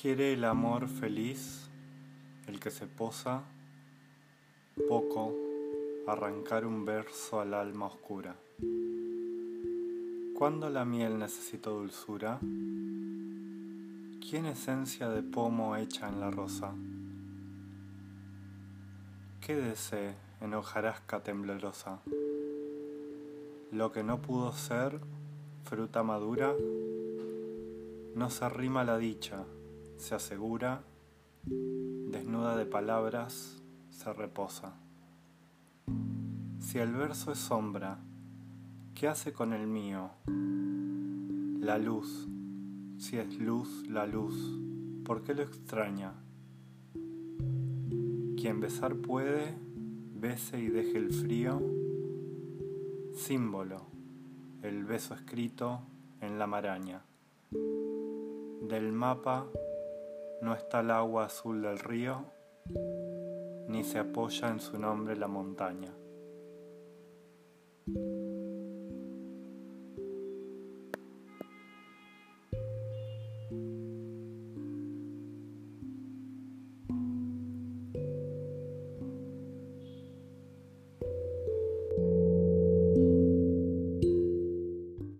Quiere el amor feliz, el que se posa, poco, arrancar un verso al alma oscura. ¿Cuándo la miel necesitó dulzura? ¿Quién esencia de pomo echa en la rosa? Quédese en hojarasca temblorosa. Lo que no pudo ser, fruta madura, no se arrima la dicha se asegura, desnuda de palabras, se reposa. Si el verso es sombra, ¿qué hace con el mío? La luz, si es luz, la luz, ¿por qué lo extraña? Quien besar puede, bese y deje el frío. Símbolo, el beso escrito en la maraña. Del mapa no está el agua azul del río, ni se apoya en su nombre la montaña.